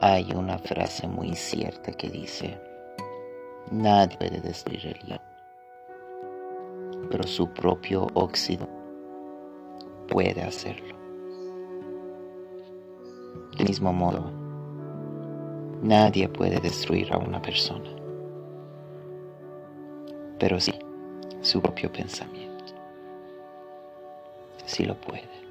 Hay una frase muy cierta que dice, nadie puede destruir el hierro, pero su propio óxido puede hacerlo. Del mismo modo, nadie puede destruir a una persona, pero sí su propio pensamiento. Sí lo puede.